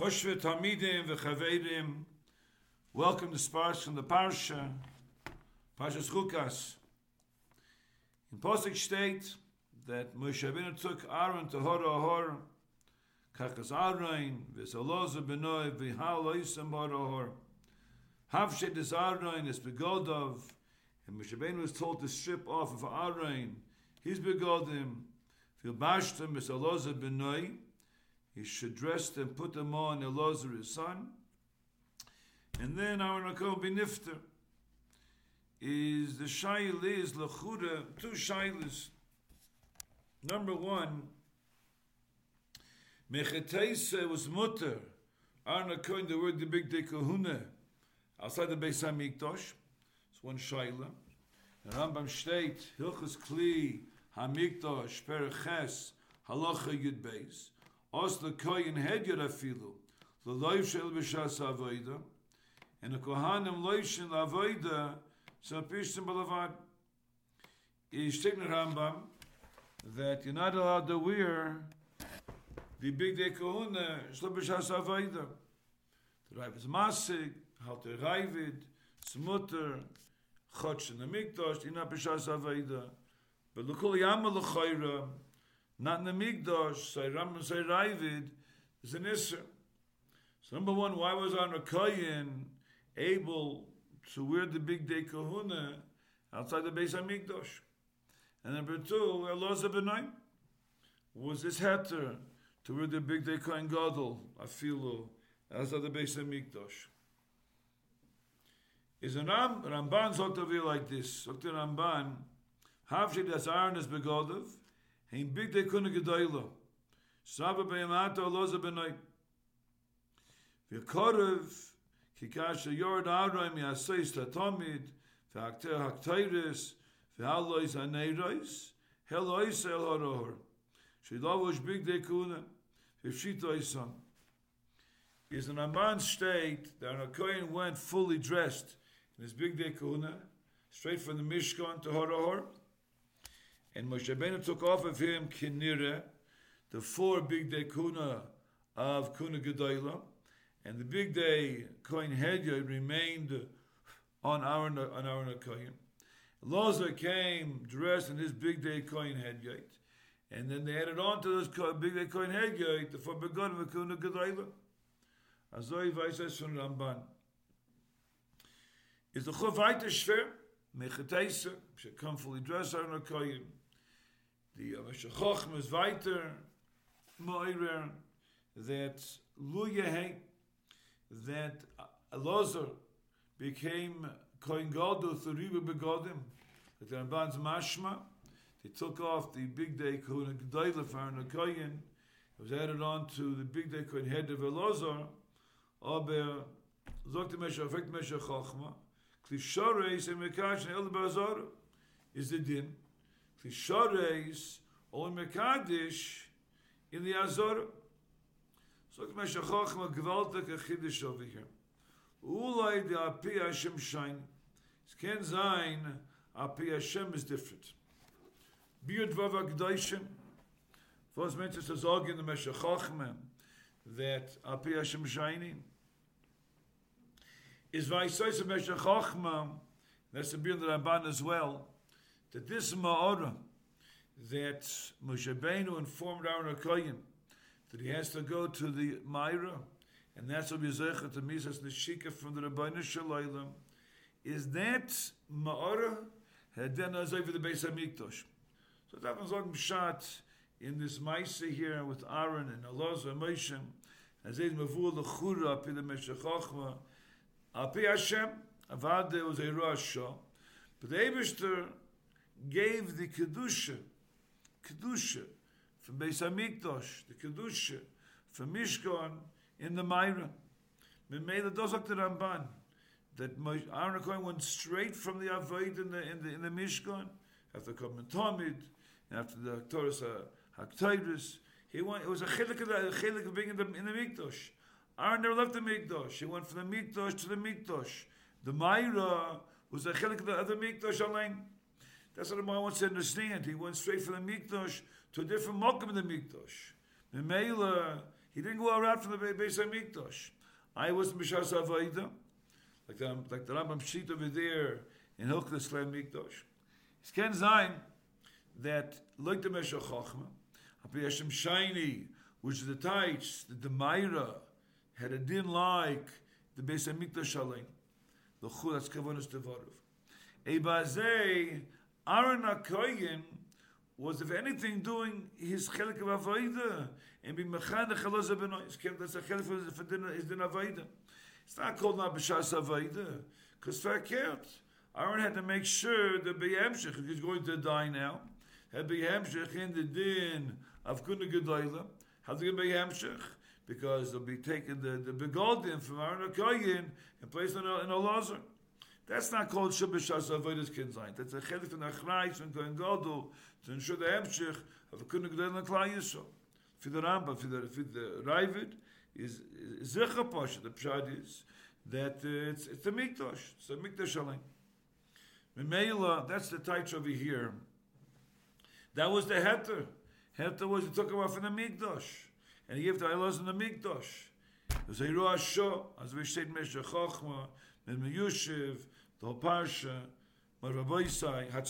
Choshve Talmidim v'chavedim. Welcome to Sparks from the Parsha, Parshas Chukas. In Posik state that Moshe Rabbeinu took Aaron to Hor Ahor, Kachas Aaron, v'Saloza Benoi, v'Hal Oisem Hor Ahor. Havshet is Aaron, is Begodov, and Moshe Rabbeinu was told to strip off of Aaron, his Begodim, v'Bashtem, v'Saloza Benoi, he should dress them, put them on Elazar his son, and then our Nakol Benifter is the Shail is Lachuda, two Shailas. Number one, Mechetese was mutter. Arna coined the word the big day kahuna outside the Beis Hamikdash. It's one Shaila. The Rambam state, Hilchus Kli, Hamikdash, Periches, Halacha Yud Beis. Os the koyin hedyer afilu. The loif shel b'shas avoida. And the kohanim loif shel avoida. So pishtim balavad. Is taking Rambam that you're not allowed to wear the big day kohuna b'shas avoida. The Rav is masig, halt Ravid, smutter, chotsh in the mikdash, you're not b'shas avoida. But l'kol yama l'chayra, not in the Migdosh, say Ram say Ravid, is an Isser. So number one, why was Arna Koyin able to wear the big day kahuna outside the Beis HaMikdosh? And number two, Eloza B'nai, was this heter to wear the big day Kohen Gadol, Afilu, outside the Beis HaMikdosh? Is a Ram, Ramban er like this, der Ramban, Havshid as Aaron is begodov, Hein big de kunne gedoyle. Sabe bei mato loze benoy. Wir korov ki kash yord aroim ya seis ta tomid, fakter hakteires, ve allois aneiros, helois el horor. She lovos big de kunne, if she toison. Is an amman state that a kohen went fully dressed in his big day kuna, straight from the Mishkan to Horahor, and Moshe Rabbeinu took off of him kinire, the four big day kuna of kuna gedola, and the big day kohen hedya remained on our on our kohen. Loza came dressed in his big day kohen hedya, and then they added on to this big day kohen hedya the four begotten of kuna gedola. Azoi weises von Ramban. Is the chov weiter schwer? Mechetese, she come fully dressed on a kohen. the Meshachochm is weiter moirer that Luyehe that Elazar became Kohen Gadol Thuriba Begodim that the Ramban's Mashma they took off the big day Kohen Gedoyle for a Kohen it was added on to the big day Kohen head of Elazar aber sagt die Meshachochm Meshachochm Klishore is a Mekash El Bazar is the din Tishoreis, Olim Mekadish, in the Azor. So it's my shachoch, my gewaltak a chidish over here. Ulai de api Hashem shayn. It can't sein, api Hashem is different. Biyot vava gdeishim. Was meint es to zog in the Meshachoch, man, that api Hashem shaynin. Is vay sois so Meshachoch, man, that's a biyot the Rabban as well, that this Ma'ora that Moshe Benu informed Aaron HaKoyin that he has to go to the Myra and that's what Yizrecha to Mises Neshika from the Rabbeinu Shalaylam is that Ma'ora had then over the Beis HaMikdosh. So that was like shot in this Maisa here with Aaron and and Moshe as they mavul the Chura in the Meshachachma Api Hashem Avad was a Rosh but the Eberster gave the kedusha kedusha from Beis Hamikdash the kedusha from Mishkan in the Myra Memela dozak the Ramban that Aaron Cohen went straight from the Avoid in the in the in the Mishkan after coming Talmud after the Torah Haktayrus he went it was a chilik of a chilik of being in the in the Mikdash. Aaron never left the Mikdash. He went from the Mikdash to the Mikdash. The Myra was a chilik of the Mikdash alone That's what the man wants to understand. He went straight from the Mikdash to a different Malcolm in the Mikdash. Memela, He didn't go out from the Beis Hamikdash. I was Bishas Avodah, like the, like the Rambam sheet over there in Hilchas Lehm Mikdash. Kann sein that like the Meshach Chochma, Api Hashem Shiny, which is the Taich, the Demaira, had a din like the Beis Hamikdash Shalem. The Chul, that's Kavonis Tevarov. Ebazei, Aaron HaKoyin, was if anything doing his chelik of avodah and be mechad the chalaz benois. That's a chelik for din is din. It's not called not b'shas avodah because verkehrt. Aaron had to make sure that Beyamshich, if he's going to die now, had Beyamshich in the din of Kuna Gedoyla, have to get Beyamshich, because they'll be taking the, the Begodim from Aaron HaKoyin and placed in a, in a Lazar. That's not called Shabbat Avodas Kinzain. That's a chelik from Achrayis and Kohen Gadol to ensure the Hemshich of Kuna Gedoyla and Klai Yisrael. For the Rambam, for the, for the Ravid, is Zecha Pasha, the Pshad is, that uh, it's, it's a Mikdash, it's a Mikdash Shalim. Memela, that's the taich over here. That was the heter. Heter was he took about from the Mikdash. And he gave the Eilos in the Mikdash. It was a Ruah Shah, as we said, Meshach Chochma, Mem Yushiv, der parsha, ba boy sai hat.